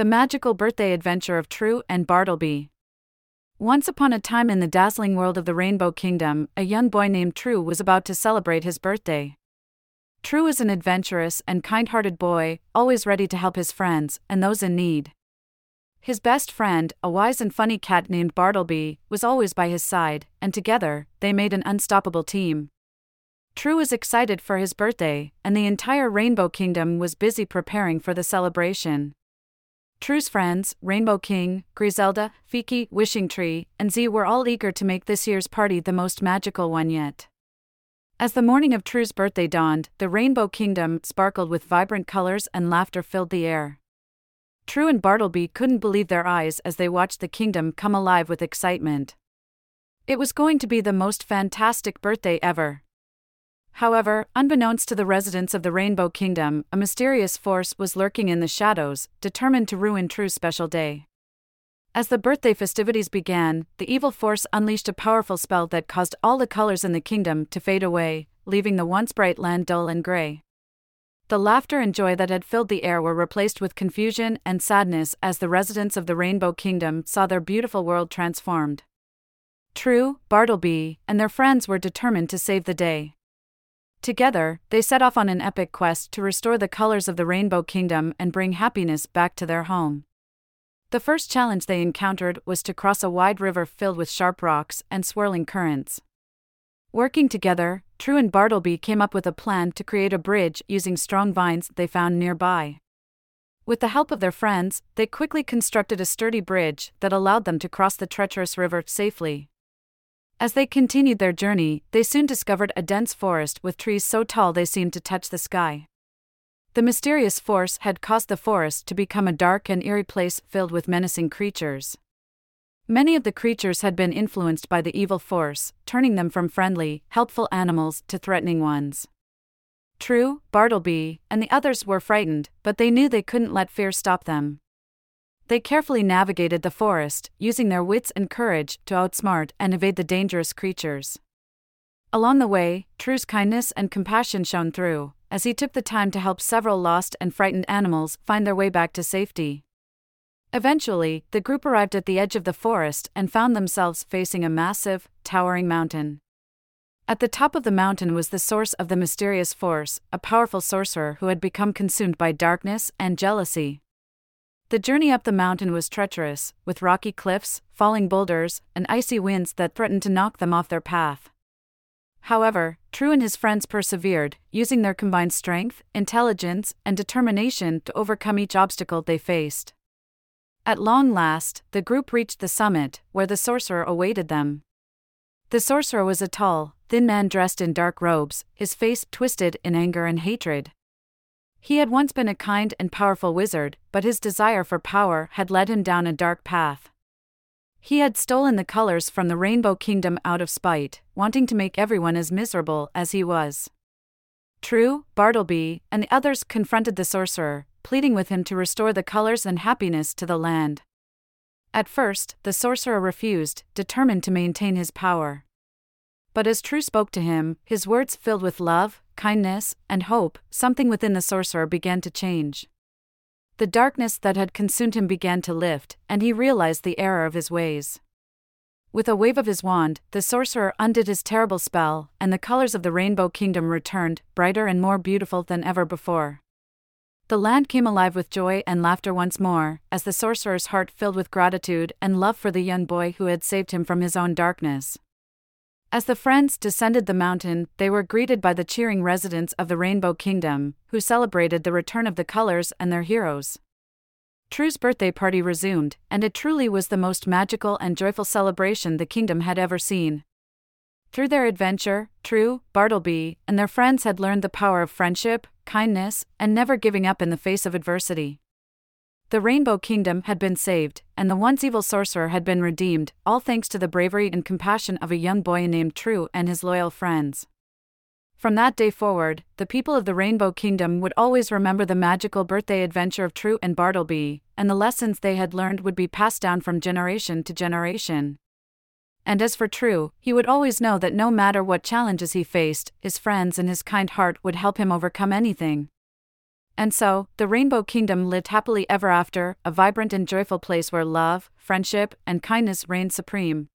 The Magical Birthday Adventure of True and Bartleby. Once upon a time in the dazzling world of the Rainbow Kingdom, a young boy named True was about to celebrate his birthday. True is an adventurous and kind hearted boy, always ready to help his friends and those in need. His best friend, a wise and funny cat named Bartleby, was always by his side, and together, they made an unstoppable team. True was excited for his birthday, and the entire Rainbow Kingdom was busy preparing for the celebration. True's friends, Rainbow King, Grizelda, Fiki, Wishing Tree, and Zee were all eager to make this year's party the most magical one yet. As the morning of True's birthday dawned, the Rainbow Kingdom sparkled with vibrant colors and laughter filled the air. True and Bartleby couldn't believe their eyes as they watched the kingdom come alive with excitement. It was going to be the most fantastic birthday ever. However, unbeknownst to the residents of the Rainbow Kingdom, a mysterious force was lurking in the shadows, determined to ruin True's special day. As the birthday festivities began, the evil force unleashed a powerful spell that caused all the colors in the kingdom to fade away, leaving the once bright land dull and gray. The laughter and joy that had filled the air were replaced with confusion and sadness as the residents of the Rainbow Kingdom saw their beautiful world transformed. True, Bartleby, and their friends were determined to save the day. Together, they set off on an epic quest to restore the colors of the Rainbow Kingdom and bring happiness back to their home. The first challenge they encountered was to cross a wide river filled with sharp rocks and swirling currents. Working together, True and Bartleby came up with a plan to create a bridge using strong vines they found nearby. With the help of their friends, they quickly constructed a sturdy bridge that allowed them to cross the treacherous river safely. As they continued their journey, they soon discovered a dense forest with trees so tall they seemed to touch the sky. The mysterious force had caused the forest to become a dark and eerie place filled with menacing creatures. Many of the creatures had been influenced by the evil force, turning them from friendly, helpful animals to threatening ones. True, Bartleby, and the others were frightened, but they knew they couldn't let fear stop them. They carefully navigated the forest, using their wits and courage to outsmart and evade the dangerous creatures. Along the way, True's kindness and compassion shone through, as he took the time to help several lost and frightened animals find their way back to safety. Eventually, the group arrived at the edge of the forest and found themselves facing a massive, towering mountain. At the top of the mountain was the source of the mysterious force, a powerful sorcerer who had become consumed by darkness and jealousy. The journey up the mountain was treacherous, with rocky cliffs, falling boulders, and icy winds that threatened to knock them off their path. However, True and his friends persevered, using their combined strength, intelligence, and determination to overcome each obstacle they faced. At long last, the group reached the summit, where the sorcerer awaited them. The sorcerer was a tall, thin man dressed in dark robes, his face twisted in anger and hatred. He had once been a kind and powerful wizard, but his desire for power had led him down a dark path. He had stolen the colors from the Rainbow Kingdom out of spite, wanting to make everyone as miserable as he was. True, Bartleby, and the others confronted the sorcerer, pleading with him to restore the colors and happiness to the land. At first, the sorcerer refused, determined to maintain his power. But as True spoke to him, his words filled with love, kindness, and hope, something within the sorcerer began to change. The darkness that had consumed him began to lift, and he realized the error of his ways. With a wave of his wand, the sorcerer undid his terrible spell, and the colors of the Rainbow Kingdom returned, brighter and more beautiful than ever before. The land came alive with joy and laughter once more, as the sorcerer's heart filled with gratitude and love for the young boy who had saved him from his own darkness. As the friends descended the mountain, they were greeted by the cheering residents of the Rainbow Kingdom, who celebrated the return of the colors and their heroes. True's birthday party resumed, and it truly was the most magical and joyful celebration the kingdom had ever seen. Through their adventure, True, Bartleby, and their friends had learned the power of friendship, kindness, and never giving up in the face of adversity. The Rainbow Kingdom had been saved, and the once evil sorcerer had been redeemed, all thanks to the bravery and compassion of a young boy named True and his loyal friends. From that day forward, the people of the Rainbow Kingdom would always remember the magical birthday adventure of True and Bartleby, and the lessons they had learned would be passed down from generation to generation. And as for True, he would always know that no matter what challenges he faced, his friends and his kind heart would help him overcome anything. And so, the Rainbow Kingdom lived happily ever after, a vibrant and joyful place where love, friendship, and kindness reigned supreme.